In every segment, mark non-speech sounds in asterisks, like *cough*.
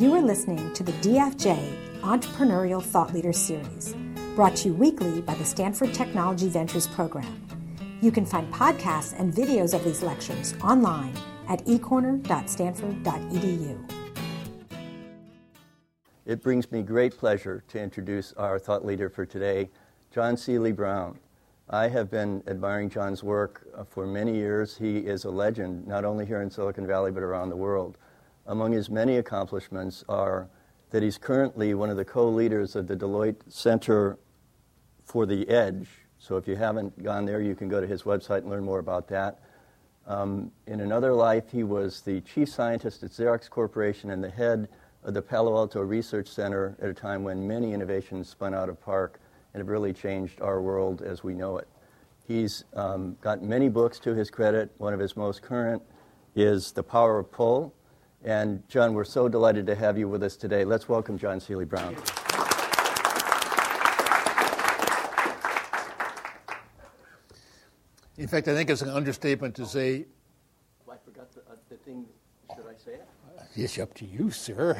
You are listening to the DFJ Entrepreneurial Thought Leader Series, brought to you weekly by the Stanford Technology Ventures Program. You can find podcasts and videos of these lectures online at ecorner.stanford.edu. It brings me great pleasure to introduce our thought leader for today, John Seely Brown. I have been admiring John's work uh, for many years. He is a legend, not only here in Silicon Valley, but around the world. Among his many accomplishments are that he's currently one of the co leaders of the Deloitte Center for the Edge. So if you haven't gone there, you can go to his website and learn more about that. Um, in another life, he was the chief scientist at Xerox Corporation and the head of the Palo Alto Research Center at a time when many innovations spun out of PARC and have really changed our world as we know it. He's um, got many books to his credit. One of his most current is The Power of Pull, and John, we're so delighted to have you with us today. Let's welcome John Seely Brown. In fact, I think it's an understatement to say. I forgot the, uh, the thing. Should I say it? It's up to you, sir.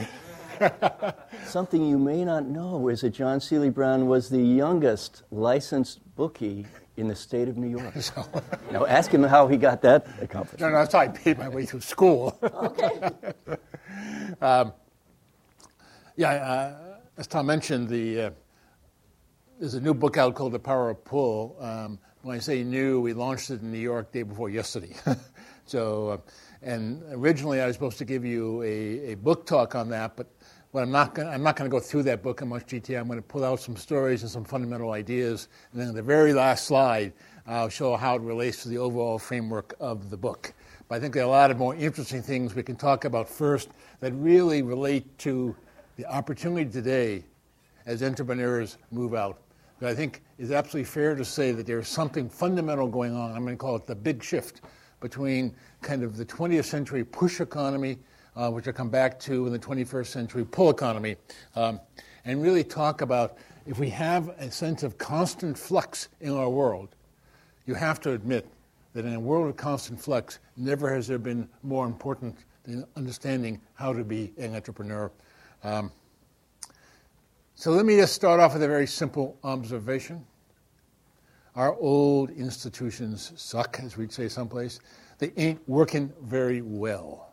*laughs* Something you may not know is that John Seely Brown was the youngest licensed bookie in the state of New York. *laughs* So, *laughs* now ask him how he got that accomplishment. No, no, that's how I paid my way through school. okay. *laughs* um, yeah, uh, as Tom mentioned, the uh, there's a new book out called The Power of Pull. Um, when I say new, we launched it in New York day before yesterday. so, uh, and originally I was supposed to give you a, a book talk on that, but well, I'm not gonna, I'm not going to go through that book in much detail. I'm going to pull out some stories and some fundamental ideas, and then on the very last slide, I'll show how it relates to the overall framework of the book. But I think there are a lot of more interesting things we can talk about first that really relate to the opportunity today as entrepreneurs move out. But I think it's absolutely fair to say that there's something fundamental going on. I'm going to call it the big shift between kind of the 20th century push economy uh, which I'll come back to in the 21st century pull economy, um, and really talk about if we have a sense of constant flux in our world, you have to admit that in a world of constant flux, never has there been more important than understanding how to be an entrepreneur. Um, so let me just start off with a very simple observation. Our old institutions suck, as we'd say someplace. They ain't working very well.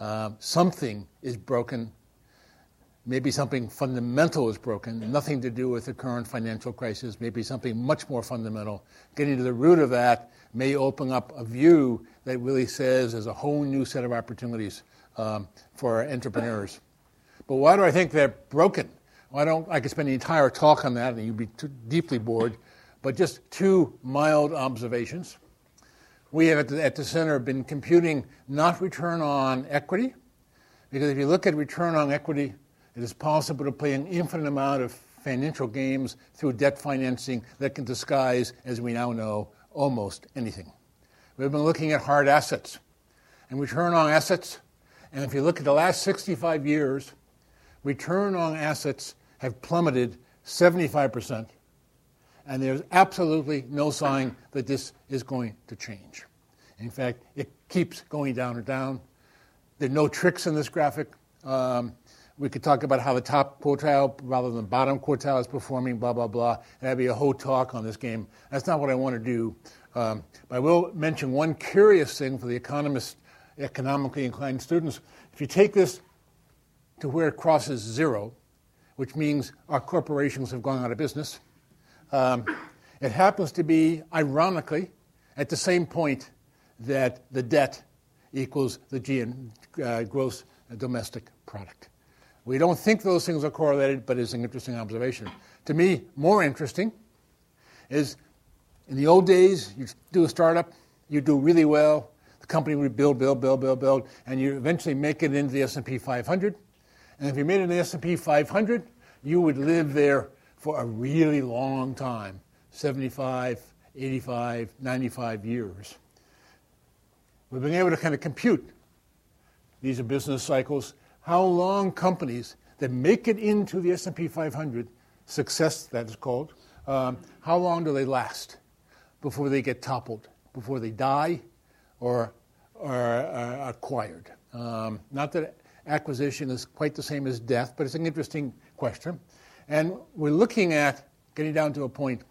Um, something is broken. Maybe something fundamental is broken, nothing to do with the current financial crisis, maybe something much more fundamental. Getting to the root of that may open up a view that really says there's a whole new set of opportunities um, for entrepreneurs. But why do I think they're broken? Well, I don't. I could spend the entire talk on that, and you'd be deeply bored. But just two mild observations we have at the, at the center been computing not return on equity, because if you look at return on equity, it is possible to play an infinite amount of financial games through debt financing that can disguise, as we now know, almost anything. We've been looking at hard assets and return on assets. And if you look at the last 65 years, return on assets have plummeted 75% and there's absolutely no sign that this is going to change. In fact, it keeps going down and down. There are no tricks in this graphic. Um, we could talk about how the top quartile rather than the bottom quartile is performing, blah, blah, blah. That'd be a whole talk on this game. That's not what I want to do. Um, but I will mention one curious thing for the economist, economically inclined students. If you take this to where it crosses zero, which means our corporations have gone out of business, um, it happens to be, ironically, at the same point that the debt equals the GN, uh, gross domestic product. We don't think those things are correlated, but it's an interesting observation. To me, more interesting is in the old days, you do a startup, you do really well, the company would build, build, build, build, build, and you eventually make it into the S&P 500. And if you made it in the S&P 500, you would live there for a really long time 75, 85, 95 years. We've been able to kind of compute these are business cycles, how long companies that make it into the S&P 500, success that is called, um, how long do they last before they get toppled, before they die or are uh, acquired? Um, not that acquisition is quite the same as death, but it's an interesting question. And we're looking at getting down to a point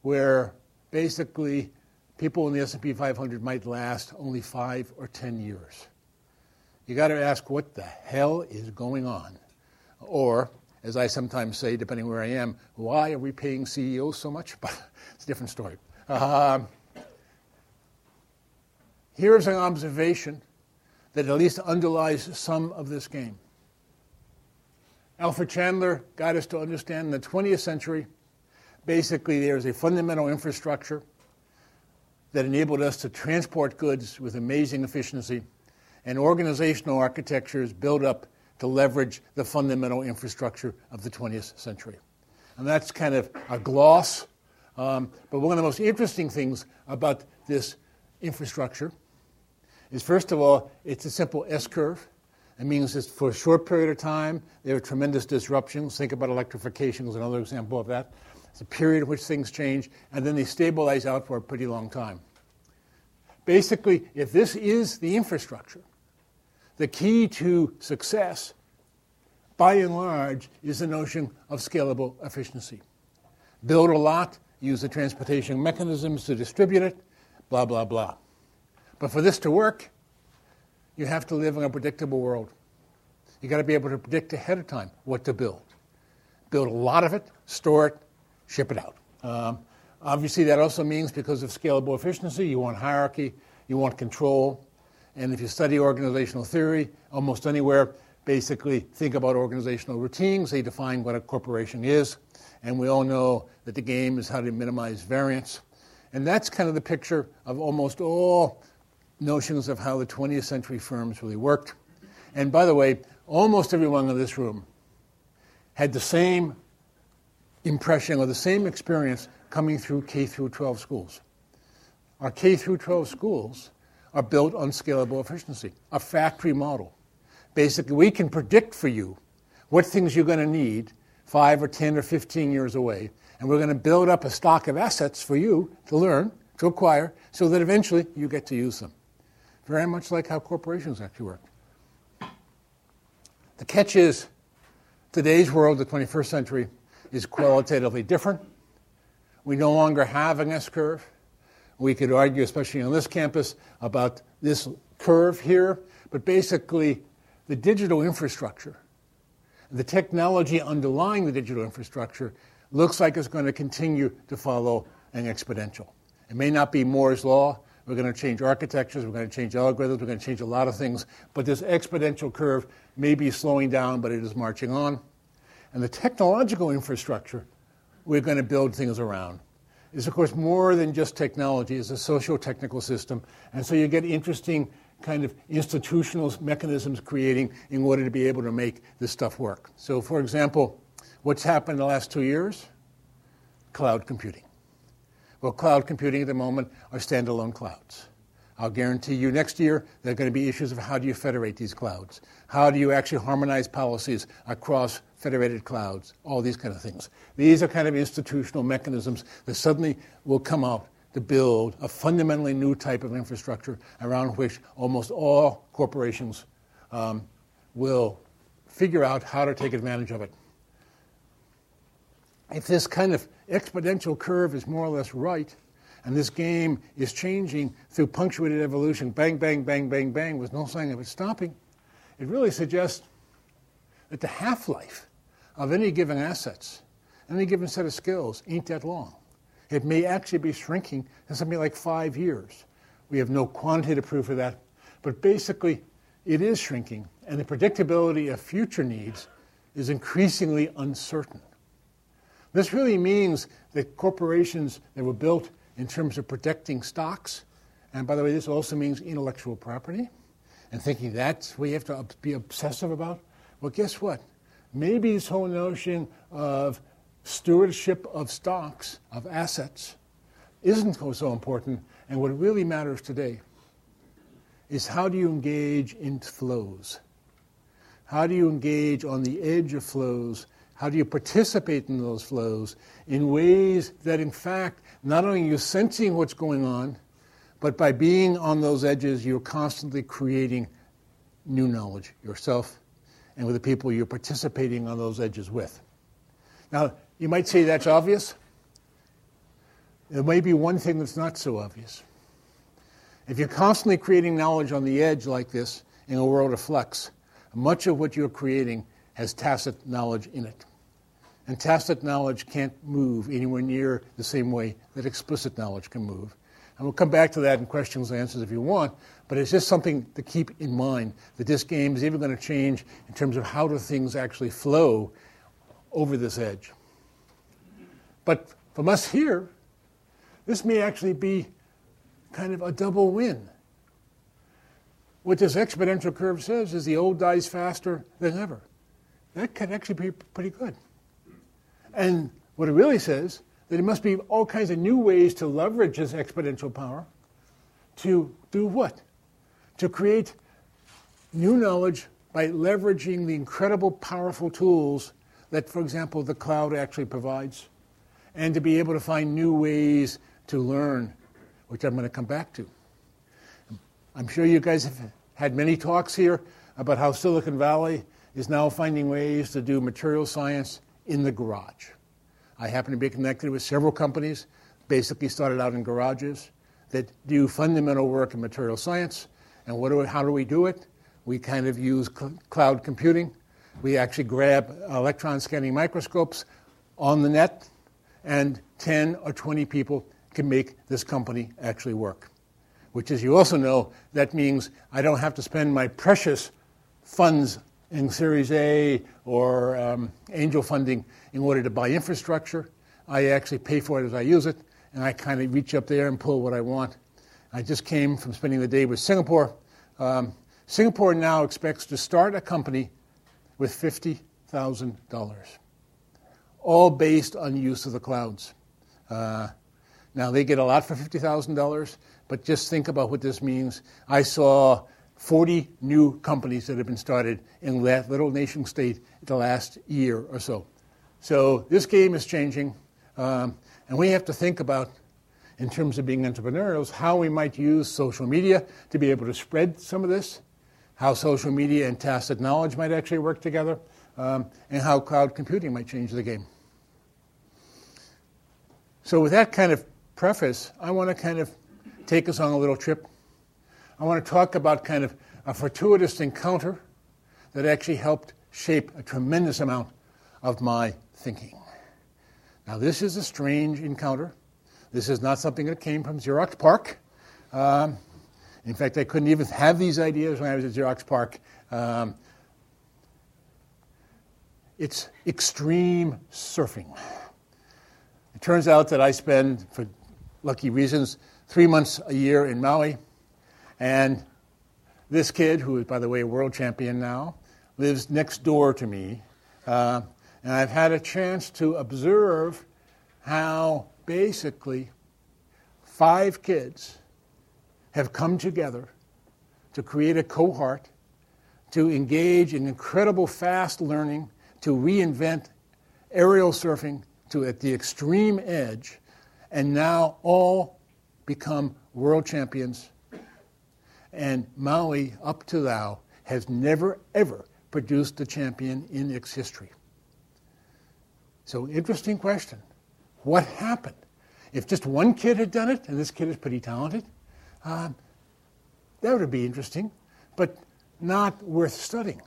where basically people in the S&P 500 might last only 5 or 10 years. You got to ask what the hell is going on? Or as I sometimes say, depending where I am, why are we paying CEOs so much? But *laughs* it's a different story. Uh, here's an observation that at least underlies some of this game. Alfred Chandler got us to understand in the 20th century, basically, there's a fundamental infrastructure that enabled us to transport goods with amazing efficiency, and organizational architectures built up to leverage the fundamental infrastructure of the 20th century. And that's kind of a gloss. Um, but one of the most interesting things about this infrastructure is, first of all, it's a simple S curve. It means that for a short period of time, there are tremendous disruptions. Think about electrification as another example of that. It's a period in which things change, and then they stabilize out for a pretty long time. Basically, if this is the infrastructure, the key to success, by and large, is the notion of scalable efficiency. Build a lot, use the transportation mechanisms to distribute it, blah, blah, blah. But for this to work, you have to live in a predictable world. You've got to be able to predict ahead of time what to build. Build a lot of it, store it, ship it out. Um, obviously, that also means because of scalable efficiency, you want hierarchy, you want control, and if you study organizational theory, almost anywhere, basically think about organizational routines. They define what a corporation is. And we all know that the game is how to minimize variance. And that's kind of the picture of almost all notions of how the 20th century firms really worked. And by the way, almost everyone in this room had the same impression or the same experience coming through K through 12 schools. Our K through 12 schools are built on scalable efficiency, a factory model. Basically, we can predict for you what things you're going to need five or 10 or 15 years away, and we're going to build up a stock of assets for you to learn, to acquire, so that eventually you get to use them. Very much like how corporations actually work. The catch is today's world, the 21st century, is qualitatively different. We no longer have an S curve. We could argue, especially on this campus, about this curve here, but basically, the digital infrastructure, the technology underlying the digital infrastructure, looks like it's going to continue to follow an exponential. It may not be Moore's Law. We're going to change architectures, we're going to change algorithms, we're going to change a lot of things, but this exponential curve may be slowing down, but it is marching on. And the technological infrastructure we're going to build things around is, of course, more than just technology. It's a socio-technical system. And so you get interesting kind of institutional mechanisms creating in order to be able to make this stuff work. So, for example, what's happened in the last two years? Cloud computing. Well, cloud computing at the moment are standalone clouds. I'll guarantee you next year there are going to be issues of how do you federate these clouds? How do you actually harmonize policies across federated clouds? All these kind of things. These are kind of institutional mechanisms that suddenly will come out to build a fundamentally new type of infrastructure around which almost all corporations um, will figure out how to take advantage of it. If this kind of exponential curve is more or less right, and this game is changing through punctuated evolution, bang, bang, bang, bang, bang, with no sign of it stopping, it really suggests that the half life of any given assets, any given set of skills, ain't that long. It may actually be shrinking to something like five years. We have no quantitative proof of that, but basically, it is shrinking, and the predictability of future needs is increasingly uncertain. This really means that corporations that were built in terms of protecting stocks, and by the way, this also means intellectual property, and thinking that's what you have to be obsessive about. Well, guess what? Maybe this whole notion of stewardship of stocks, of assets, isn't so important, and what really matters today is how do you engage in flows? How do you engage on the edge of flows how do you participate in those flows in ways that, in fact, not only are you sensing what's going on, but by being on those edges, you're constantly creating new knowledge yourself and with the people you're participating on those edges with. Now, you might say that's obvious. There may be one thing that's not so obvious. If you're constantly creating knowledge on the edge like this in a world of flux, much of what you're creating has tacit knowledge in it. And tacit knowledge can't move anywhere near the same way that explicit knowledge can move. And we'll come back to that in questions and answers if you want, but it's just something to keep in mind that this game is even going to change in terms of how do things actually flow over this edge. But from us here, this may actually be kind of a double win. What this exponential curve says is the old dies faster than ever. That can actually be pretty good. And what it really says that it must be all kinds of new ways to leverage this exponential power to do what? To create new knowledge by leveraging the incredible powerful tools that, for example, the cloud actually provides, and to be able to find new ways to learn, which I'm going to come back to. I'm sure you guys have had many talks here about how Silicon Valley is now finding ways to do material science in the garage. I happen to be connected with several companies, basically started out in garages, that do fundamental work in material science. And what do we, how do we do it? We kind of use cl- cloud computing. We actually grab electron scanning microscopes on the net, and 10 or 20 people can make this company actually work. Which, as you also know, that means I don't have to spend my precious funds in Series A or um, angel funding in order to buy infrastructure. I actually pay for it as I use it, and I kind of reach up there and pull what I want. I just came from spending the day with Singapore. Um, Singapore now expects to start a company with $50,000, all based on use of the clouds. Uh, now, they get a lot for $50,000, but just think about what this means. I saw 40 new companies that have been started in that little nation state in the last year or so. So this game is changing, um, and we have to think about, in terms of being entrepreneurs, how we might use social media to be able to spread some of this, how social media and tacit knowledge might actually work together, um, and how cloud computing might change the game. So, with that kind of preface, I want to kind of take us on a little trip. I want to talk about kind of a fortuitous encounter that actually helped shape a tremendous amount of my thinking. Now, this is a strange encounter. This is not something that came from Xerox PARC. Um, in fact, I couldn't even have these ideas when I was at Xerox PARC. Um, it's extreme surfing. It turns out that I spend, for lucky reasons, three months a year in Maui. And this kid, who is, by the way, a world champion now, lives next door to me. Uh, and I've had a chance to observe how basically five kids have come together to create a cohort, to engage in incredible fast learning, to reinvent aerial surfing to at the extreme edge, and now all become world champions. And Maui, up to now, has never, ever produced a champion in its history. So, interesting question. What happened? If just one kid had done it, and this kid is pretty talented, um, that would be interesting, but not worth studying.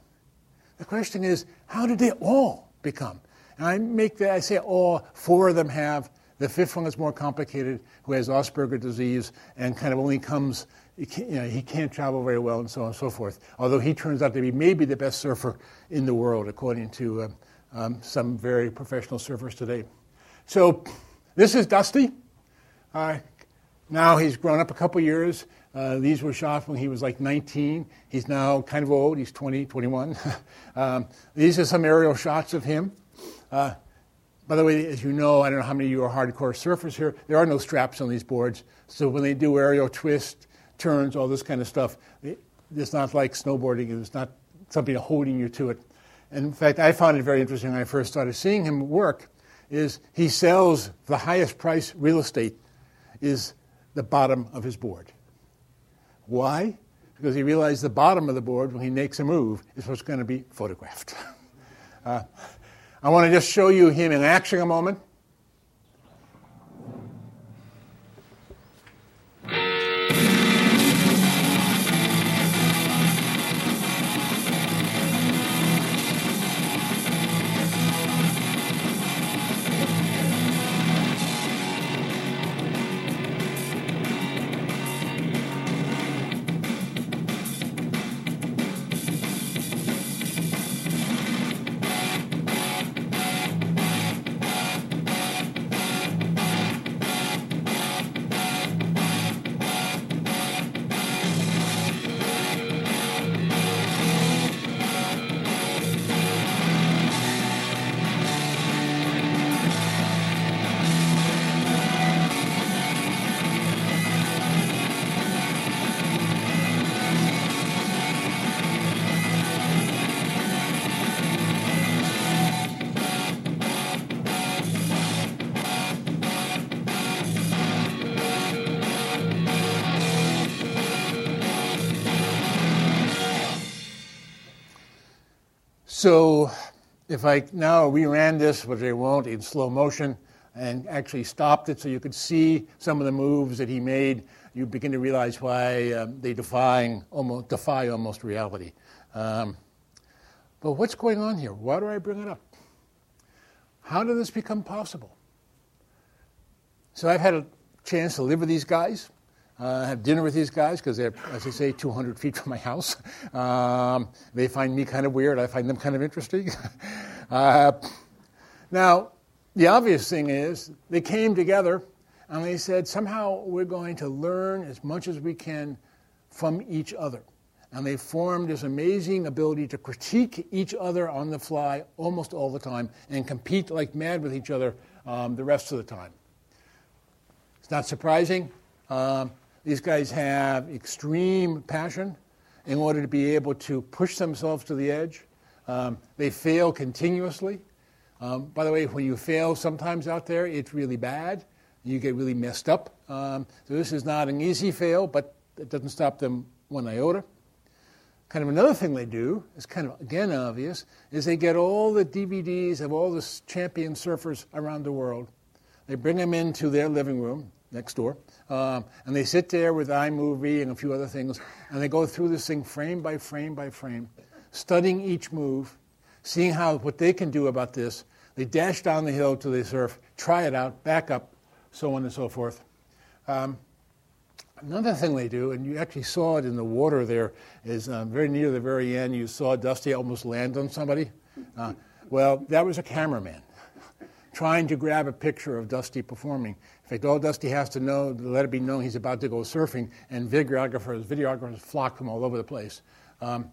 The question is, how did they all become? And I make that, I say all, four of them have. The fifth one is more complicated, who has Asperger disease and kind of only comes, you know, he can't travel very well and so on and so forth. Although he turns out to be maybe the best surfer in the world, according to um, um, some very professional surfers today. So this is Dusty. Uh, now he's grown up a couple years. Uh, these were shot when he was like 19. He's now kind of old. He's 20, 21. *laughs* um, these are some aerial shots of him. Uh, by the way, as you know, I don't know how many of you are hardcore surfers here. There are no straps on these boards. So when they do aerial twist, turns, all this kind of stuff, it's not like snowboarding. It's not something holding you to it. And in fact, I found it very interesting when I first started seeing him work. Is he sells the highest price real estate is the bottom of his board. Why? because he realized the bottom of the board, when he makes a move, is what's going to be photographed. *laughs* uh, I want to just show you him in action a moment. I now reran this, which they won't, in slow motion, and actually stopped it so you could see some of the moves that he made, you begin to realize why um, they defying almost, defy almost reality. Um, but what's going on here? Why do I bring it up? How did this become possible? So I've had a chance to live with these guys uh, have dinner with these guys because they're, as I say, 200 feet from my house. *laughs* Um, they find me kind of weird. I find them kind of interesting. *laughs* uh, now, the obvious thing is they came together and they said, somehow we're going to learn as much as we can from each other. And they formed this amazing ability to critique each other on the fly almost all the time and compete like mad with each other um, the rest of the time. It's not surprising. Um, these guys have extreme passion in order to be able to push themselves to the edge. Um, they fail continuously. Um, by the way, when you fail sometimes out there, it's really bad. You get really messed up. Um, so this is not an easy fail, but it doesn't stop them one iota. Kind of another thing they do is kind of again obvious is they get all the DVDs of all the champion surfers around the world. They bring them into their living room next door. Um, and they sit there with iMovie and a few other things, and they go through this thing frame by frame by frame, studying each move, seeing how what they can do about this. They dash down the hill to the surf, try it out, back up, so on and so forth. Um, another thing they do, and you actually saw it in the water there, is um, very near the very end, you saw Dusty almost land on somebody. Uh, well, that was a cameraman trying to grab a picture of Dusty performing. In fact, all Dusty has to know, to let it be known he's about to go surfing, and videographers, videographers flock from all over the place. Um,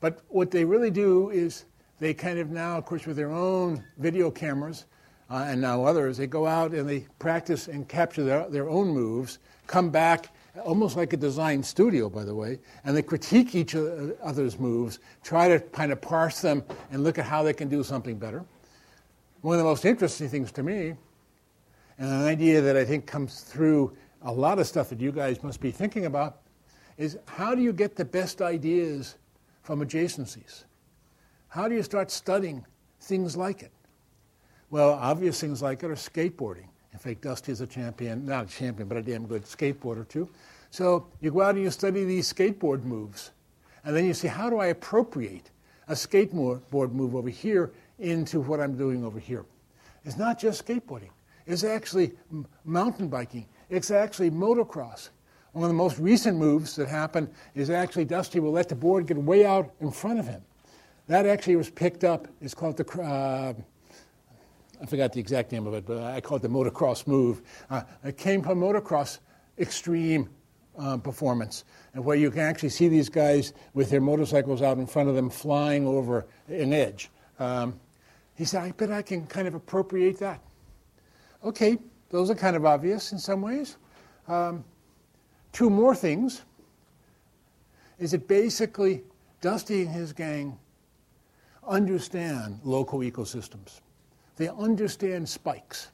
but what they really do is they kind of now, of course, with their own video cameras uh, and now others, they go out and they practice and capture their, their own moves, come back almost like a design studio, by the way, and they critique each other's moves, try to kind of parse them and look at how they can do something better. One of the most interesting things to me, and an idea that I think comes through a lot of stuff that you guys must be thinking about, is how do you get the best ideas from adjacencies? How do you start studying things like it? Well, obvious things like it are skateboarding. In fact, Dusty is a champion, not a champion, but a damn good skateboarder too. So you go out and you study these skateboard moves. And then you see, how do I appropriate a skateboard move over here into what I'm doing over here. It's not just skateboarding. It's actually mountain biking. It's actually motocross. One of the most recent moves that happened is actually Dusty will let the board get way out in front of him. That actually was picked up. It's called the, uh, I forgot the exact name of it, but I call it the motocross move. Uh, it came from motocross extreme uh, performance, and where you can actually see these guys with their motorcycles out in front of them flying over an edge. Um, he said, I bet I can kind of appropriate that. Okay, those are kind of obvious in some ways. Um, two more things is that basically Dusty and his gang understand local ecosystems. They understand spikes.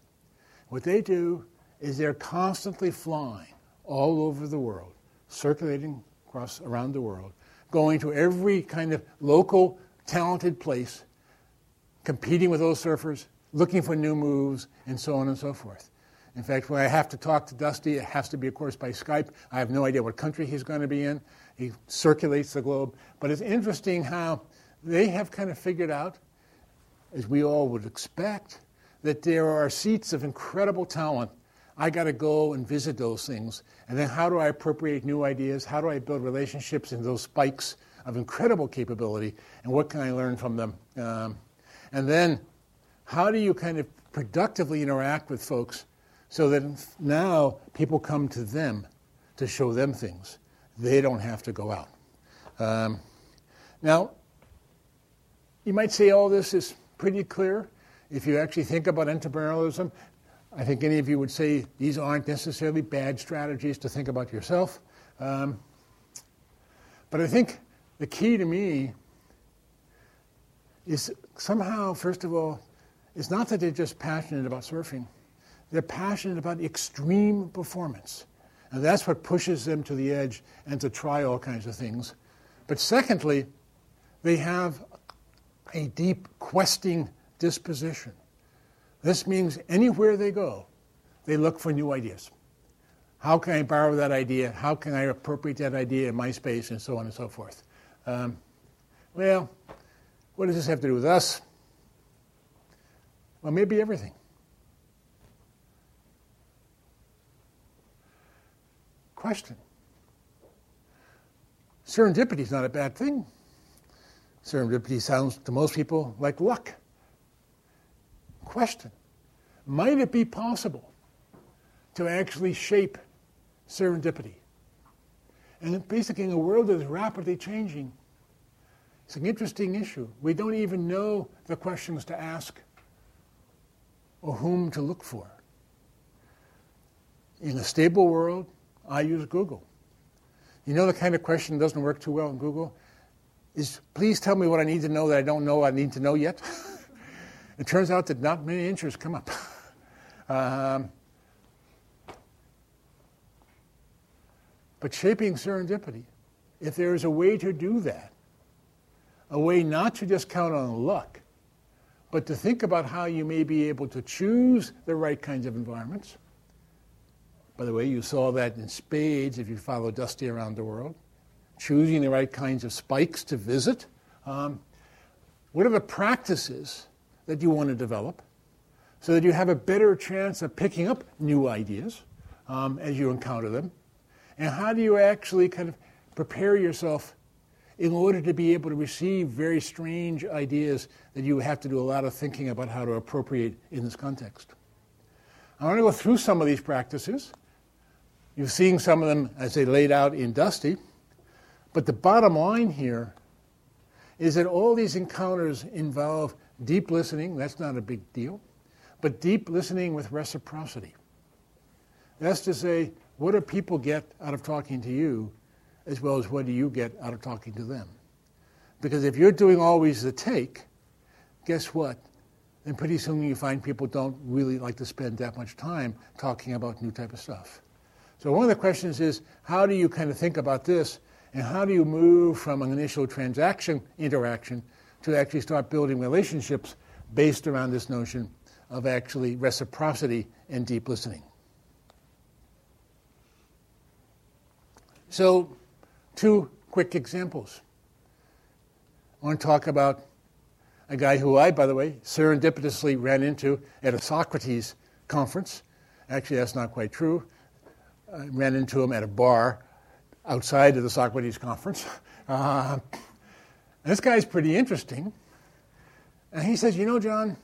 What they do is they're constantly flying all over the world, circulating across around the world, going to every kind of local talented place, competing with those surfers, looking for new moves, and so on and so forth. In fact, when I have to talk to Dusty, it has to be, of course, by Skype. I have no idea what country he's going to be in. He circulates the globe. But it's interesting how they have kind of figured out, as we all would expect, that there are seats of incredible talent. I got to go and visit those things. And then how do I appropriate new ideas? How do I build relationships in those spikes of incredible capability? And what can I learn from them? Um, and then how do you kind of productively interact with folks so that now people come to them to show them things? They don't have to go out. Um, now, you might say all this is pretty clear. If you actually think about entrepreneurialism, I think any of you would say these aren't necessarily bad strategies to think about yourself. Um, but I think the key to me is somehow, first of all, it's not that they're just passionate about surfing, they're passionate about extreme performance. And that's what pushes them to the edge and to try all kinds of things. But secondly, they have a deep questing disposition. This means anywhere they go, they look for new ideas. How can I borrow that idea? How can I appropriate that idea in my space, and so on and so forth? Um, well, what does this have to do with us? Well, maybe everything. Question. Serendipity is not a bad thing. Serendipity sounds to most people like luck. Question Might it be possible to actually shape serendipity? And basically, in a world that is rapidly changing, it's an interesting issue. We don't even know the questions to ask or whom to look for. In a stable world, I use Google. You know the kind of question that doesn't work too well in Google? Is please tell me what I need to know that I don't know I need to know yet. *laughs* it turns out that not many answers come up. *laughs* um, but shaping serendipity, if there is a way to do that, a way not to just count on luck, but to think about how you may be able to choose the right kinds of environments. By the way, you saw that in spades if you follow Dusty around the world choosing the right kinds of spikes to visit. Um, what are the practices that you want to develop so that you have a better chance of picking up new ideas um, as you encounter them? And how do you actually kind of prepare yourself in order to be able to receive very strange ideas that you have to do a lot of thinking about how to appropriate in this context? I want to go through some of these practices. You've seen some of them as they laid out in Dusty. But the bottom line here is that all these encounters involve deep listening, that's not a big deal, but deep listening with reciprocity. That's to say, what do people get out of talking to you, as well as what do you get out of talking to them? Because if you're doing always the take, guess what? Then pretty soon you find people don't really like to spend that much time talking about new type of stuff. So one of the questions is, how do you kind of think about this and how do you move from an initial transaction interaction to actually start building relationships based around this notion of actually reciprocity and deep listening? So, two quick examples. I want to talk about a guy who I, by the way, serendipitously ran into at a Socrates conference. Actually, that's not quite true. I ran into him at a bar outside of the Socrates conference. *laughs* Uh, this guy's pretty interesting. And he says, You know, John,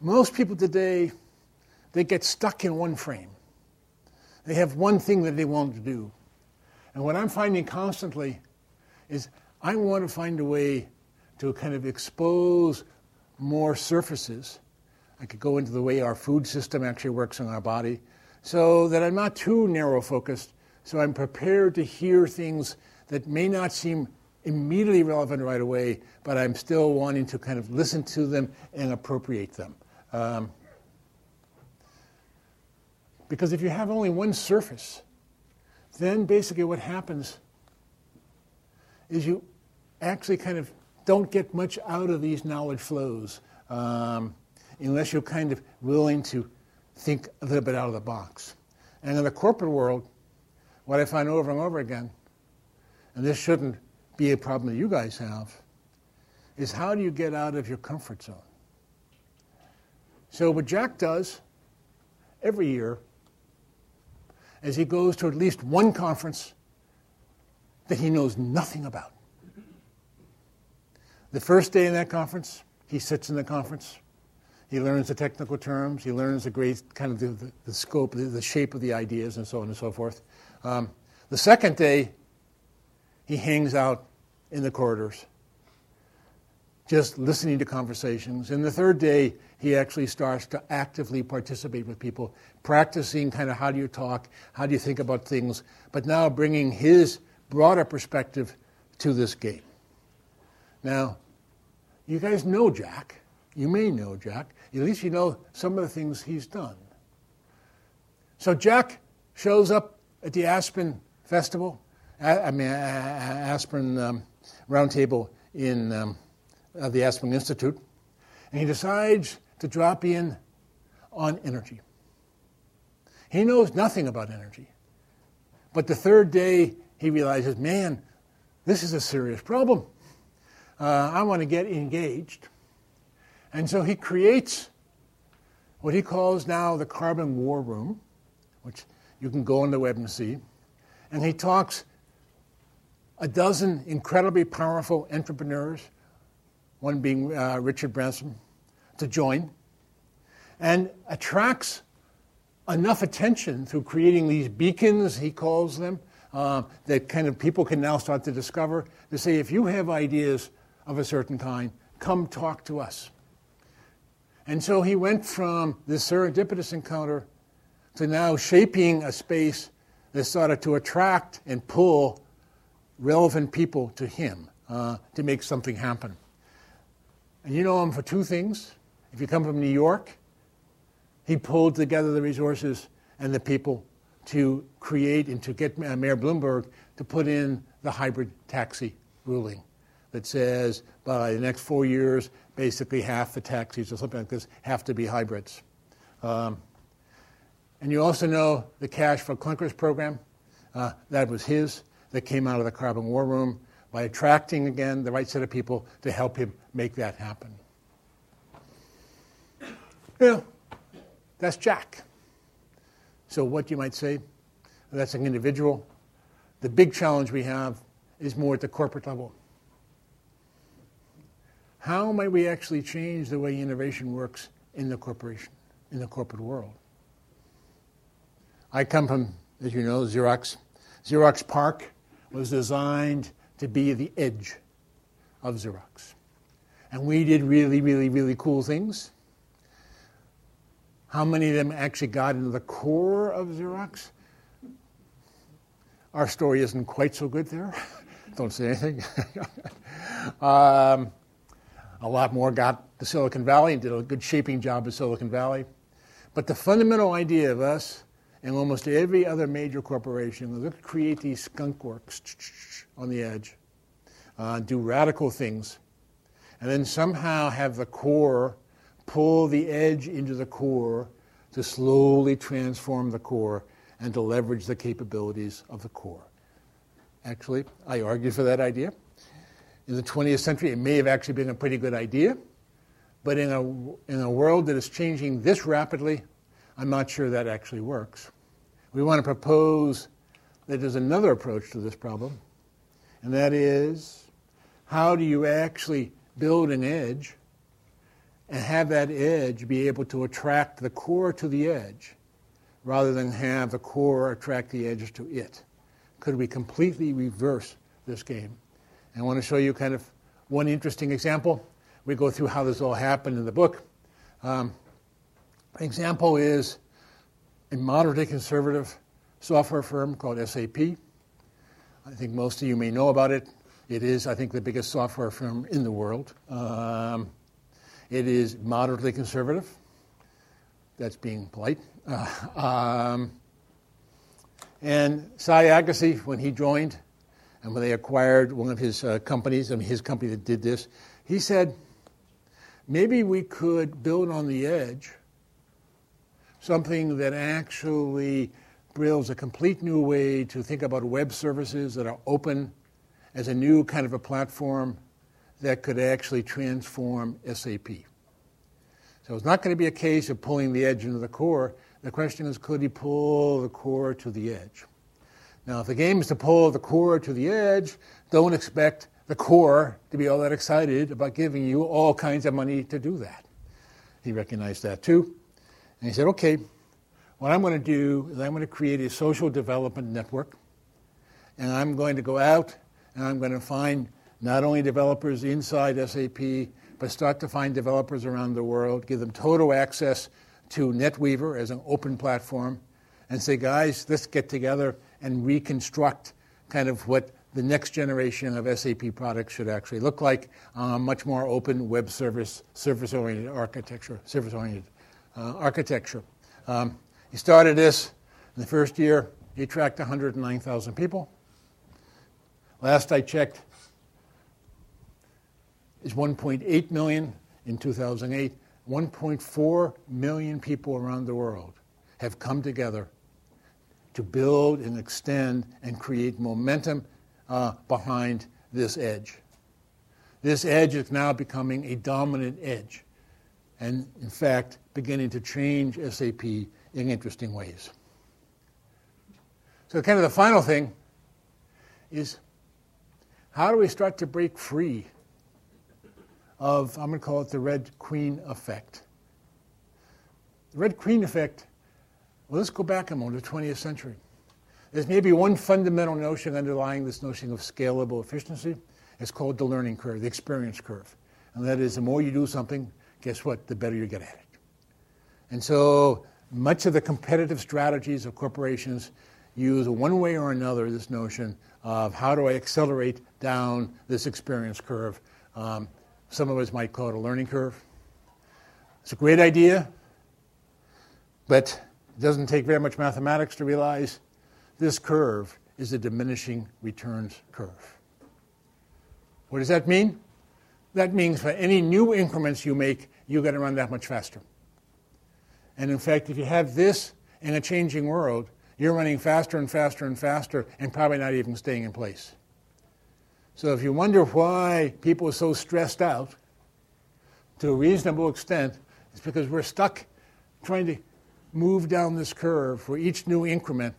most people today, they get stuck in one frame. They have one thing that they want to do. And what I'm finding constantly is I want to find a way to kind of expose more surfaces. I could go into the way our food system actually works in our body so that I'm not too narrow focused so I'm prepared to hear things that may not seem immediately relevant right away, but I'm still wanting to kind of listen to them and appropriate them. Um, because if you have only one surface then basically what happens is you actually kind of don't get much out of these knowledge flows um, unless you're kind of willing to think a little bit out of the box. And in the corporate world, what I find over and over again, and this shouldn't be a problem that you guys have, is how do you get out of your comfort zone? So, what Jack does every year is he goes to at least one conference that he knows nothing about. The first day in that conference, he sits in the conference. He learns the technical terms. He learns the great kind of the, the, scope, the, the, shape of the ideas, and so on and so forth. Um, the second day, he hangs out in the corridors, just listening to conversations. And the third day, he actually starts to actively participate with people, practicing kind of how do you talk, how do you think about things, but now bringing his broader perspective to this game. Now, you guys know Jack. You may know Jack. At least you know some of the things he's done. So Jack shows up at the Aspen Festival, I mean, Aspen um, Roundtable in um, uh, the Aspen Institute, and he decides to drop in on energy. He knows nothing about energy. But the third day, he realizes, man, this is a serious problem. Uh, I want to get engaged. And so he creates what he calls now the Carbon War Room, which you can go on the web and see. And he talks a dozen incredibly powerful entrepreneurs, one being uh, Richard Branson, to join, and attracts enough attention through creating these beacons, he calls them, uh, that kind of people can now start to discover to say, if you have ideas of a certain kind, come talk to us. And so he went from this serendipitous encounter to now shaping a space that started to attract and pull relevant people to him uh, to make something happen. And you know him for two things. If you come from New York, he pulled together the resources and the people to create and to get Mayor Bloomberg to put in the hybrid taxi ruling that says by the next four years, basically half the taxis or something like this have to be hybrids. Um, and you also know the Cash for Clunkers program. Uh, that was his, that came out of the Carbon War Room by attracting, again, the right set of people to help him make that happen. Yeah, that's Jack. So, what you might say, that's an individual. The big challenge we have is more at the corporate level. How might we actually change the way innovation works in the corporation, in the corporate world? I come from, as you know, Xerox. Xerox PARC was designed to be the edge of Xerox. And we did really, really, really cool things. How many of them actually got into the core of Xerox? Our story isn't quite so good there. *laughs* Don't say anything. *laughs* um, a lot more got to Silicon Valley and did a good shaping job at Silicon Valley. But the fundamental idea of us and almost every other major corporation was let's create these skunk works on the edge, uh, do radical things, and then somehow have the core pull the edge into the core to slowly transform the core and to leverage the capabilities of the core. Actually, I argued for that idea in the 20th century, it may have actually been a pretty good idea. But in a, in a world that is changing this rapidly, I'm not sure that actually works. We want to propose that there's another approach to this problem, and that is how do you actually build an edge and have that edge be able to attract the core to the edge rather than have the core attract the edge to it? Could we completely reverse this game? I want to show you kind of one interesting example. We go through how this all happened in the book. Um, example is a moderately conservative software firm called SAP. I think most of you may know about it. It is, I think, the biggest software firm in the world. Um, it is moderately conservative. That's being polite. Uh, *laughs* um, And Shai Agassi, when he joined, and when they acquired one of his uh, companies, I mean, his company that did this, he said, maybe we could build on the edge something that actually builds a complete new way to think about web services that are open as a new kind of a platform that could actually transform SAP. So it's not going to be a case of pulling the edge into the core. The question is, could he pull the core to the edge? Now, if the game is to pull the core to the edge, don't expect the core to be all that excited about giving you all kinds of money to do that. He recognized that too. And he said, okay, what I'm going to do is I'm going to create a social development network. And I'm going to go out and I'm going to find not only developers inside SAP, but start to find developers around the world, give them total access to NetWeaver as an open platform, and say, guys, let's get together and reconstruct kind of what the next generation of SAP products should actually look like on a much more open web service, service-oriented architecture, service-oriented uh, architecture. Um, he started this in the first year. He attracted 109,000 people. Last I checked, is 1.8 million in 2008. 1.4 million people around the world have come together to build and extend and create momentum uh, behind this edge. This edge is now becoming a dominant edge, and in fact, beginning to change SAP in interesting ways. So, kind of the final thing is how do we start to break free of, I'm going to call it the Red Queen effect? The Red Queen effect well, let's go back a moment to the 20th century. There's maybe one fundamental notion underlying this notion of scalable efficiency. It's called the learning curve, the experience curve. And that is the more you do something, guess what? The better you get at it. And so much of the competitive strategies of corporations use one way or another this notion of how do I accelerate down this experience curve. Um, some of us might call it a learning curve. It's a great idea, but it doesn't take very much mathematics to realize this curve is a diminishing returns curve. What does that mean? That means for any new increments you make, you've got to run that much faster. And in fact, if you have this in a changing world, you're running faster and faster and faster and probably not even staying in place. So if you wonder why people are so stressed out, to a reasonable extent, it's because we're stuck trying to move down this curve where each new increment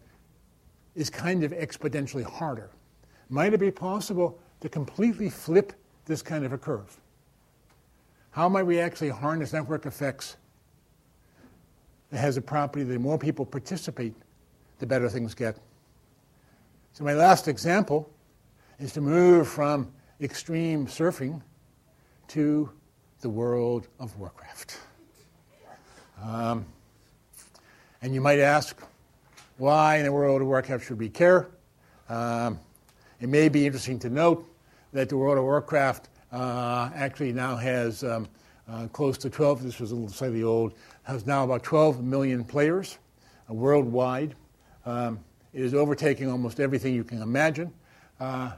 is kind of exponentially harder. Might it be possible to completely flip this kind of a curve? How might we actually harness network effects that has a property that the more people participate, the better things get? So, my last example is to move from extreme surfing to the world of Warcraft. Um, and you might ask, why in the World of Warcraft should we care? Um, it may be interesting to note that the World of Warcraft uh, actually now has um, uh, close to 12, this was a little slightly old, has now about 12 million players uh, worldwide. Um, it is overtaking almost everything you can imagine. Uh,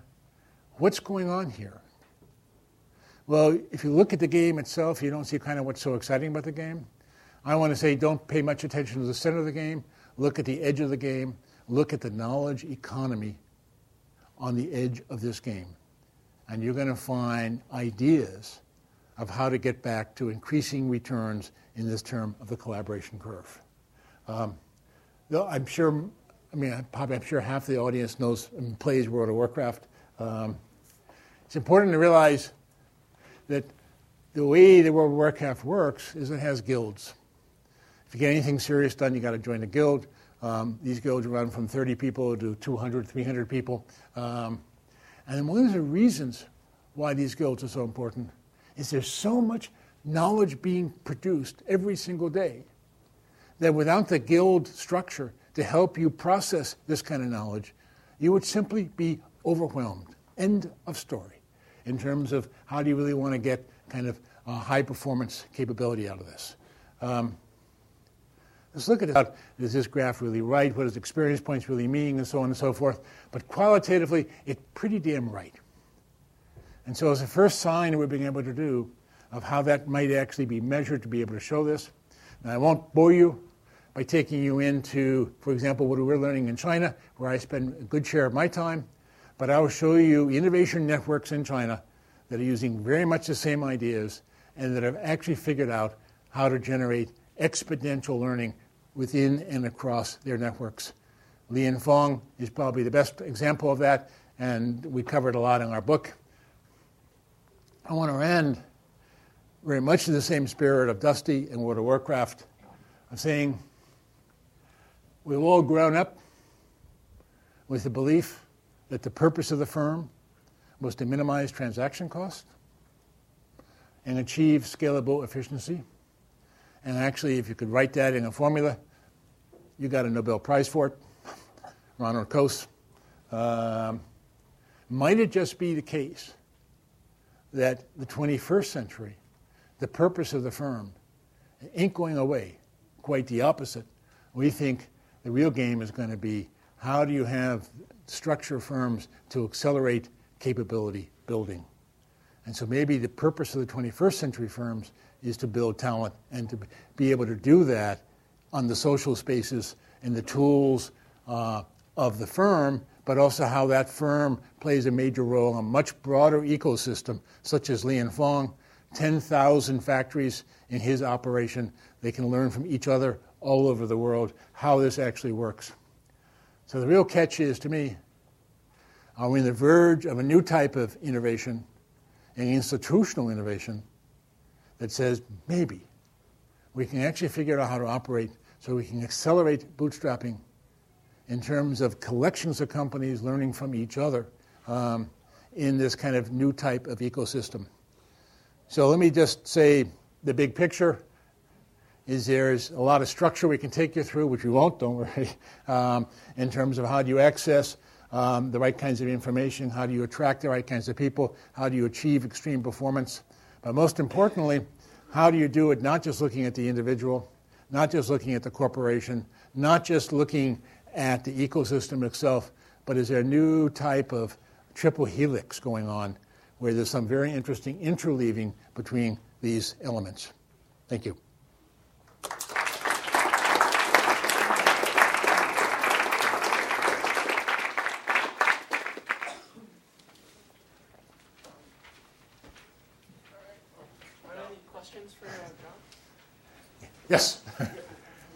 what's going on here? Well, if you look at the game itself, you don't see kind of what's so exciting about the game. I want to say don't pay much attention to the center of the game. Look at the edge of the game. Look at the knowledge economy on the edge of this game. And you're going to find ideas of how to get back to increasing returns in this term of the collaboration curve. Um, I'm sure, I mean, probably I'm sure half the audience knows and plays World of Warcraft. Um, it's important to realize that the way the World of Warcraft works is it has guilds. If you get anything serious done, you got to join a guild. Um, these guilds run from 30 people to 200, 300 people. Um, and one of the reasons why these guilds are so important is there's so much knowledge being produced every single day that without the guild structure to help you process this kind of knowledge, you would simply be overwhelmed. End of story in terms of how do you really want to get kind of a high performance capability out of this. Um, let's look at it. Is this graph really right? What does experience points really mean? And so on and so forth. But qualitatively, it's pretty damn right. And so, as the first sign we're being able to do of how that might actually be measured to be able to show this, and I won't bore you by taking you into, for example, what we're learning in China, where I spend a good share of my time, but I will show you innovation networks in China that are using very much the same ideas and that have actually figured out how to generate exponential learning within and across their networks. Li and Fung is probably the best example of that, and we covered a lot in our book. I want to end very much in the same spirit of Dusty and World of Warcraft, of saying we've all grown up with the belief that the purpose of the firm was to minimize transaction costs and achieve scalable efficiency. And actually, if you could write that in a formula, you got a Nobel Prize for it. Ronald Coase. Um, might it just be the case that the 21st century, the purpose of the firm, ain't going away, quite the opposite. We think the real game is going to be how do you have structure firms to accelerate capability building? And so maybe the purpose of the 21st century firms is to build talent and to be able to do that on the social spaces and the tools uh, of the firm, but also how that firm plays a major role in a much broader ecosystem, such as Li and Fung, 10,000 factories in his operation. They can learn from each other all over the world how this actually works. So the real catch is, to me, are we on the verge of a new type of innovation, an institutional innovation, that says maybe we can actually figure out how to operate so we can accelerate bootstrapping in terms of collections of companies learning from each other um, in this kind of new type of ecosystem. So let me just say the big picture is there's a lot of structure we can take you through, which we won't, don't worry, *laughs* um, in terms of how do you access um, the right kinds of information, how do you attract the right kinds of people, how do you achieve extreme performance. But most importantly, how do you do it not just looking at the individual, not just looking at the corporation, not just looking at the ecosystem itself, but is there a new type of triple helix going on where there's some very interesting interleaving between these elements? Thank you. Yes.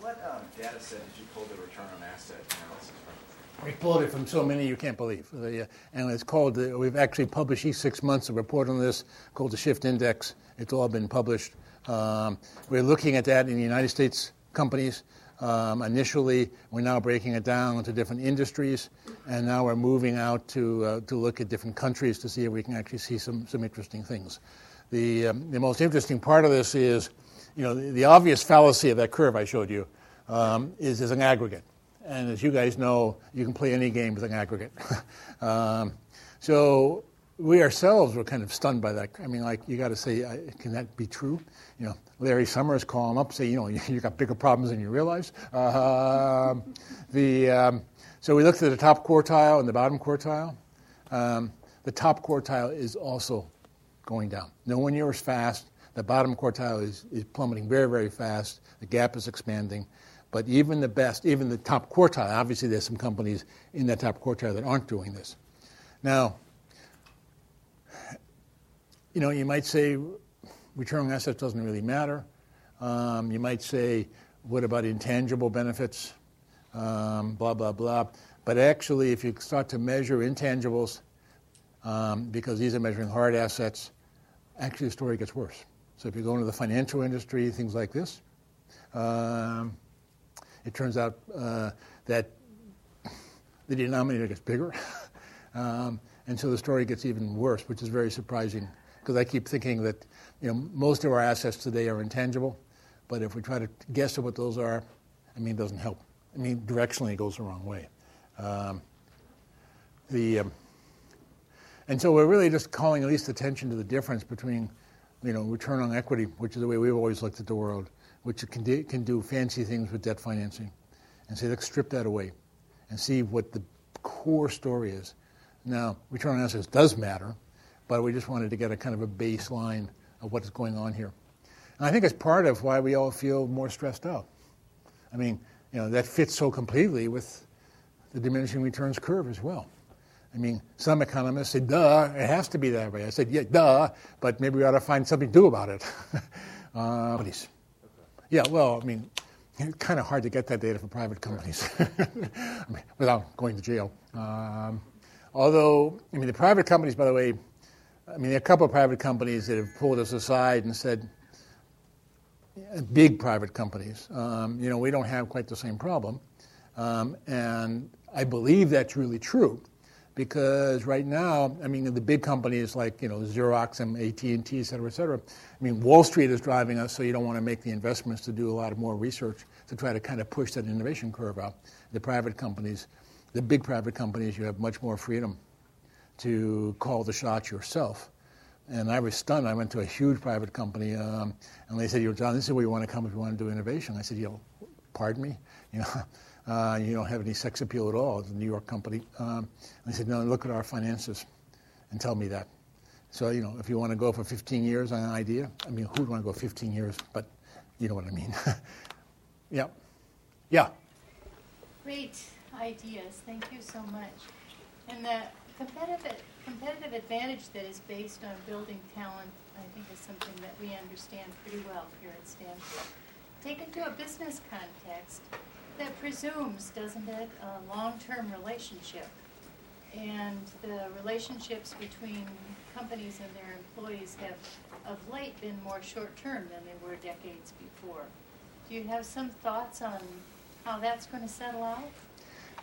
what um, data set did you pull the return on asset analysis from? We pulled it from so many you can't believe. Uh, and it's called, uh, we've actually published each six months a report on this called the Shift Index. It's all been published. Um, we're looking at that in the United States companies. Um, initially, we're now breaking it down into different industries, and now we're moving out to, uh, to look at different countries to see if we can actually see some, some interesting things. The, um, the most interesting part of this is you know, the, the, obvious fallacy of that curve I showed you um, is an aggregate. And as you guys know, you can play any game with an aggregate. *laughs* um, so we ourselves were kind of stunned by that. I mean, like, you got to say, can that be true? You know, Larry Summers call him up, say, you know, *laughs* you got bigger problems than you realize. Uh, *laughs* the, um, so we looked at the top quartile and the bottom quartile. Um, the top quartile is also going down. No one year is fast. The bottom quartile is, is plummeting very, very fast. The gap is expanding. But even the best, even the top quartile, obviously there's some companies in that top quartile that aren't doing this. Now, you know, you might say return on assets doesn't really matter. Um, you might say, what about intangible benefits? Um, blah, blah, blah. But actually, if you start to measure intangibles, um, because these are measuring hard assets, actually the story gets worse. So if you go into the financial industry, things like this, um, it turns out uh, that *laughs* the denominator gets bigger. *laughs* um, and so the story gets even worse, which is very surprising because I keep thinking that you know, most of our assets today are intangible, but if we try to guess at what those are, I mean, it doesn't help. I mean, directionally, it goes the wrong way. Um, the, um, and so we're really just calling at least attention to the difference between you know, return on equity, which is the way we've always looked at the world, which can do, can do fancy things with debt financing, and say, let's strip that away and see what the core story is. Now, return on assets does matter, but we just wanted to get a kind of a baseline of what is going on here. And I think it's part of why we all feel more stressed out. I mean, you know, that fits so completely with the diminishing returns curve as well. I mean, some economists say, duh, it has to be that way. I said, yeah, duh, but maybe we ought to find something to do about it. *laughs* uh, yeah, well, I mean, it's kind of hard to get that data from private companies *laughs* I mean, without going to jail. Um, although, I mean, the private companies, by the way, I mean, there are a couple of private companies that have pulled us aside and said, big private companies, um, you know, we don't have quite the same problem. Um, and I believe that's really true because right now, I mean, the big companies like you know Xerox and AT&T, et cetera, et cetera. I mean, Wall Street is driving us, so you don't want to make the investments to do a lot of more research to try to kind of push that innovation curve out. The private companies, the big private companies, you have much more freedom to call the shots yourself. And I was stunned. I went to a huge private company, um, and they said, "You know, John, this is where you want to come if you want to do innovation." I said, *laughs* "You know, pardon me, you know." Uh, you don't have any sex appeal at all. A New York company. Um, I said, no, look at our finances and tell me that. So, you know, if you want to go for 15 years on an idea, I mean, who'd want to go 15 years? But you know what I mean. *laughs* yeah. Yeah. Great ideas. Thank you so much. And the competitive, competitive advantage that is based on building talent, I think, is something that we understand pretty well here at Stanford. Taken to a business context, that presumes, doesn't it, a long-term relationship. And the relationships between companies and their employees have of late been more short-term than they were decades before. Do you have some thoughts on how that's going to settle out?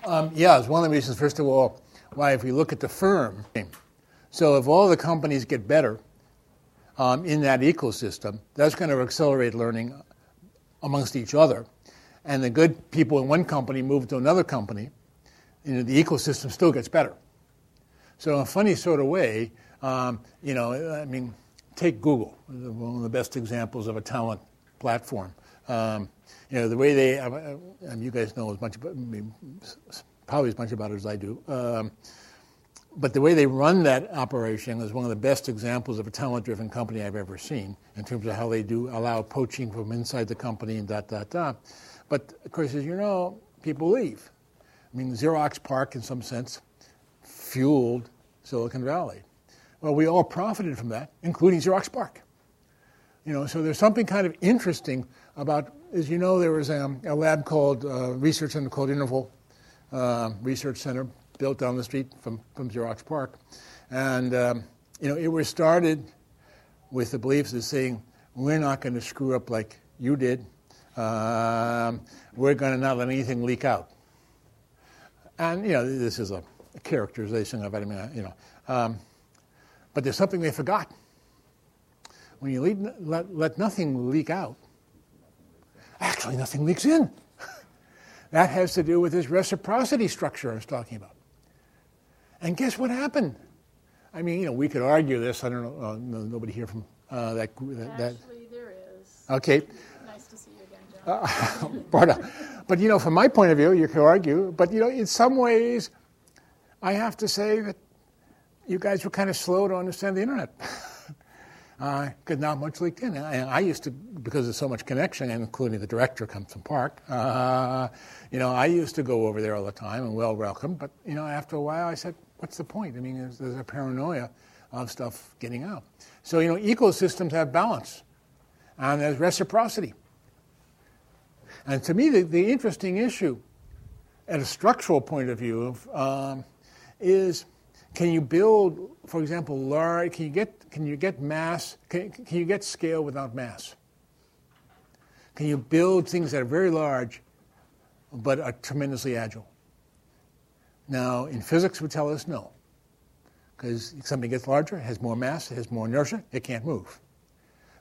Um, yeah, it's one of the reasons, first of all, why if we look at the firm, so if all the companies get better um, in that ecosystem, that's going to accelerate learning amongst each other and the good people in one company move to another company, you know, the ecosystem still gets better. So, in a funny sort of way, um, you know, I mean, take Google, one of the best examples of a talent platform. Um, you know, the way they, you guys know as much about, I mean, probably as much about it as I do. Um, but the way they run that operation is one of the best examples of a talent-driven company I've ever seen in terms of how they do allow poaching from inside the company and dot dot dot. But of course, as you know, people leave. I mean, Xerox PARC, in some sense, fueled Silicon Valley. Well, we all profited from that, including Xerox PARC. You know, so there's something kind of interesting about, as you know, there was a, a lab called uh, Research Center called Interval uh, Research Center built down the street from, from Xerox PARC. And, um, you know, it was started with the beliefs of saying, we're not going to screw up like you did um, we're going to not let anything leak out. And, you know, this is a, characterization of it, I mean, you know. Um, but there's something they forgot. When you lead, let, let nothing leak out, actually nothing leaks in. *laughs* that has to do with this reciprocity structure I was talking about. And guess what happened? I mean, you know, we could argue this. I don't know. Uh, nobody here from uh, that, that. Actually, there is. Okay. *laughs* But, uh, but, you know, from my point of view, you could argue, but, you know, in some ways, I have to say that you guys were kind of slow to understand the internet. Because *laughs* uh, not much leaked in. I, I, used to, because there's so much connection, including the director comes from PARC, uh, you know, I used to go over there all the time and well welcome. But, you know, after a while, I said, what's the point? I mean, there's, there's a paranoia of stuff getting out. So, you know, ecosystems have balance, and there's reciprocity. And to me, the, the interesting issue, at a structural point of view, um, is can you build, for example, large? Can you get can you get mass? Can, can you get scale without mass? Can you build things that are very large, but are tremendously agile? Now, in physics, would tell us no, because something gets larger, has more mass, has more inertia, it can't move.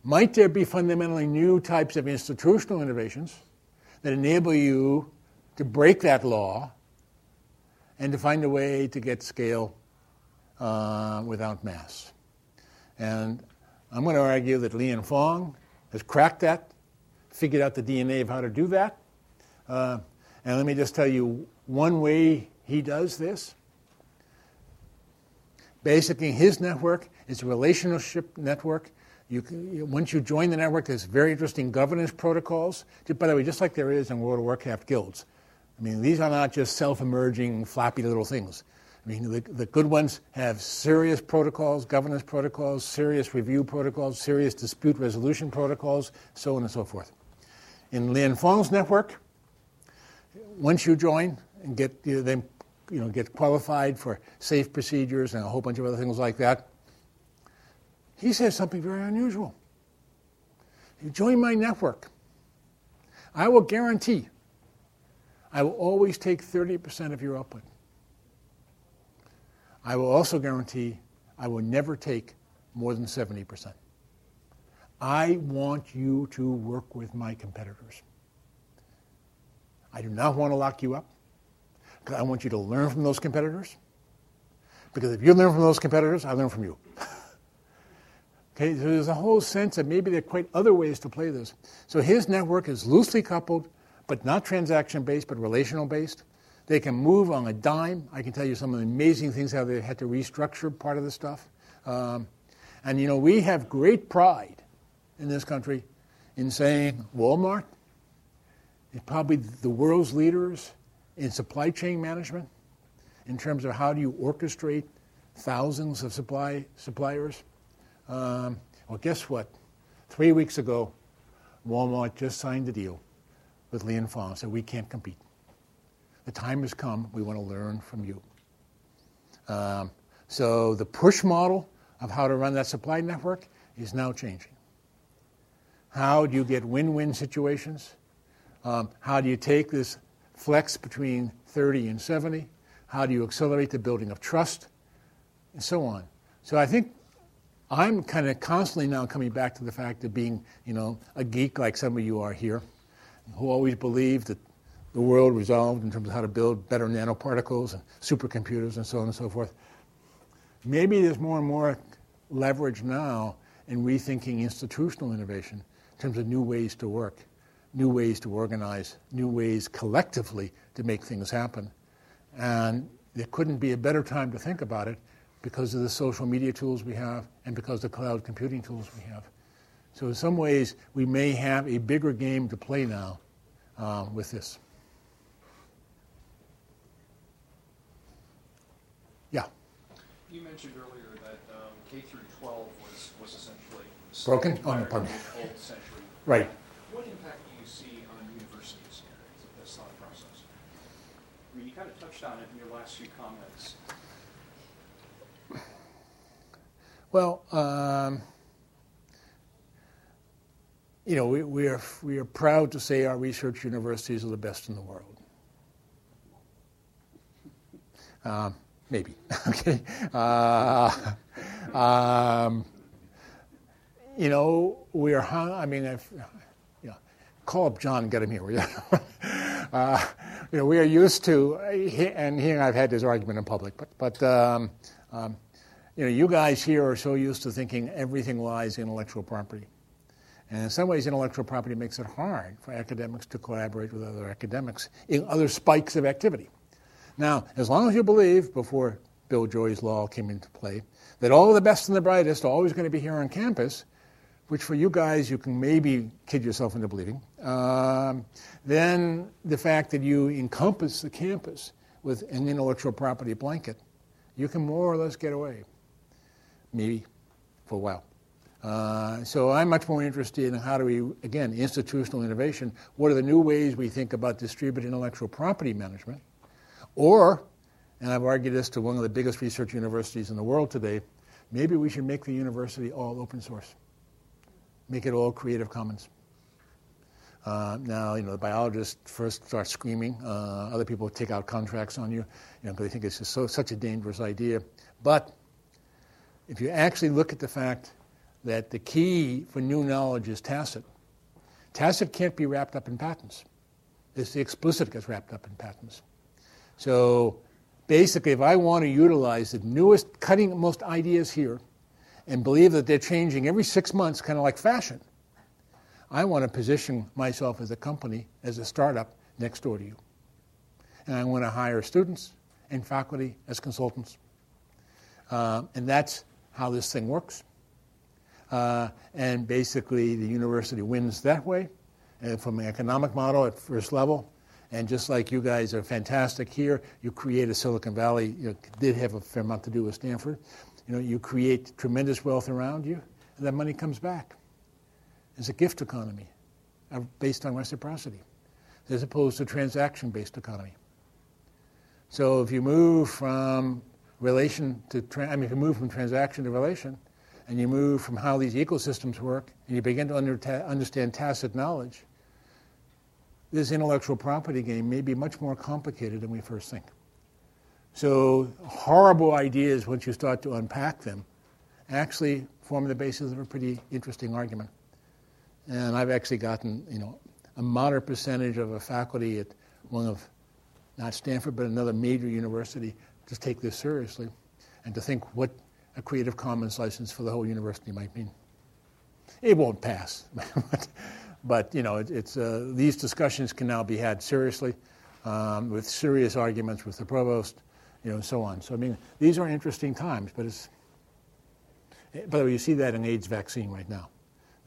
Might there be fundamentally new types of institutional innovations? That enable you to break that law and to find a way to get scale uh, without mass. And I'm going to argue that Li and Fung has cracked that figured out the DNA of how to do that. Uh, and let me just tell you one way he does this. Basically, his network is a relationship network. You can, once you join the network, there's very interesting governance protocols. By the way, just like there is in World of Warcraft guilds. I mean, these are not just self-emerging, flappy little things. I mean, the, the good ones have serious protocols, governance protocols, serious review protocols, serious dispute resolution protocols, so on and so forth. In Li and Fung's network, once you join and get you know, then you know get qualified for safe procedures and a whole bunch of other things like that, he says something very unusual. You join my network. I will guarantee I will always take 30% of your output. I will also guarantee I will never take more than 70%. I want you to work with my competitors. I do not want to lock you up because I want you to learn from those competitors. Because if you learn from those competitors, I learn from you. *laughs* okay, so there's a whole sense that maybe there are quite other ways to play this. So his network is loosely coupled, but not transaction based, but relational based. They can move on a dime. I can tell you some of the amazing things how they had to restructure part of the stuff. Um, and you know, we have great pride in this country in saying Walmart is probably the world's leaders in supply chain management in terms of how do you orchestrate thousands of supply suppliers. Um, well, guess what? Three weeks ago, Walmart just signed a deal with Li and Fung, said we can't compete. The time has come. We want to learn from you. Um, so the push model of how to run that supply network is now changing. How do you get win-win situations? Um, how do you take this flex between 30 and 70? How do you accelerate the building of trust? And so on. So I think I'm kind of constantly now coming back to the fact of being, you know, a geek like some of you are here, who always believed that the world resolved in terms of how to build better nanoparticles and supercomputers and so on and so forth. Maybe there's more and more leverage now in rethinking institutional innovation in terms of new ways to work new ways to organize, new ways collectively to make things happen. And there couldn't be a better time to think about it because of the social media tools we have and because of the cloud computing tools we have. So, in some ways, we may have a bigger game to play now uh, with this. Yeah. You mentioned earlier that um, K through 12 was, was essentially broken. Oh, no, pardon. century. Right. What impact do you see on universities in this thought process? I mean, you kind of touched on it in your last few comments. Well, um, you know, we, we, are, we are proud to say our research universities are the best in the world. Uh, maybe, *laughs* okay. Uh, um, you know, we are, I mean, I've, you know, call up John and get him here. *laughs* uh, you know, we are used to, and he and I've had this argument in public, but, but um, um, you know, you guys here are so used to thinking everything lies in intellectual property. And in some ways, intellectual property makes it hard for academics to collaborate with other academics in other spikes of activity. Now, as long as you believe, before Bill Joy's law came into play, that all the best and the brightest are always going to be here on campus, which for you guys you can maybe kid yourself into believing. Um, then the fact that you encompass the campus with an intellectual property blanket, you can more or less get away, maybe for a while. Uh, so I'm much more interested in how do we, again, institutional innovation. What are the new ways we think about distributed intellectual property management? Or, and I've argued this to one of the biggest research universities in the world today, maybe we should make the university all open source make it all Creative Commons. Uh, now, you know, the biologists first start screaming. Uh, other people take out contracts on you, you know, because they think it's just so, such a dangerous idea. But if you actually look at the fact that the key for new knowledge is tacit, tacit can't be wrapped up in patents. It's the explicit gets wrapped up in patents. So basically, if I want to utilize the newest, cutting most ideas here and believe that they're changing every six months, kind of like fashion, I want to position myself as a company, as a startup, next door to you. And I want to hire students and faculty as consultants. Uh, and that's how this thing works. Uh, and basically, the university wins that way and from an economic model at first level. And just like you guys are fantastic here, you create a Silicon Valley, you know, did have a fair amount to do with Stanford. You know, you create tremendous wealth around you, and that money comes back. It's a gift economy uh, based on reciprocity, as opposed to transaction-based economy. So if you move from relation to, I mean, if you move from transaction to relation, and you move from how these ecosystems work, and you begin to under ta- understand tacit knowledge, this intellectual property game may be much more complicated than we first think. So, horrible ideas, once you start to unpack them, actually form the basis of a pretty interesting argument. And I've actually gotten, you know, a moderate percentage of a faculty at one of, not Stanford, but another major university to take this seriously and to think what a Creative Commons license for the whole university might mean. It won't pass, *laughs* but you know, it, it's uh, these discussions can now be had seriously, um, with serious arguments with the provost, you know, and so on. So I mean, these are interesting times, but it's. By the way, you see that in AIDS vaccine right now.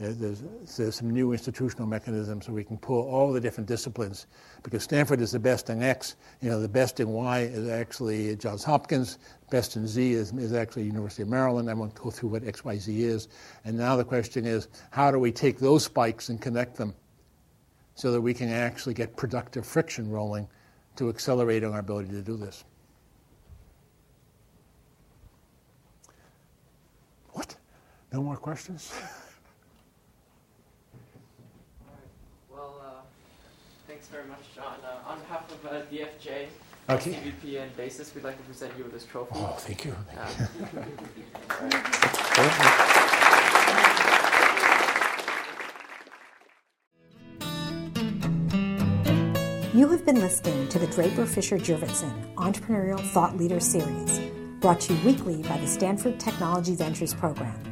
There's, there's, some new institutional mechanisms so we can pull all the different disciplines because Stanford is the best in X, you know, the best in Y is actually Johns Hopkins, best in Z is, is actually University of Maryland. I won't go through what X, Y, Z is. And now the question is, how do we take those spikes and connect them so that we can actually get productive friction rolling to accelerate our ability to do this? What? No more questions? *laughs* very much, John. Uh, on behalf of uh, DFJ, okay. CVP, and BASIS, we'd like to present you with this trophy. Oh, thank you. You have been listening to the Draper Fisher Jurvetson Entrepreneurial Thought Leader Series, brought to you weekly by the Stanford Technology Ventures Program.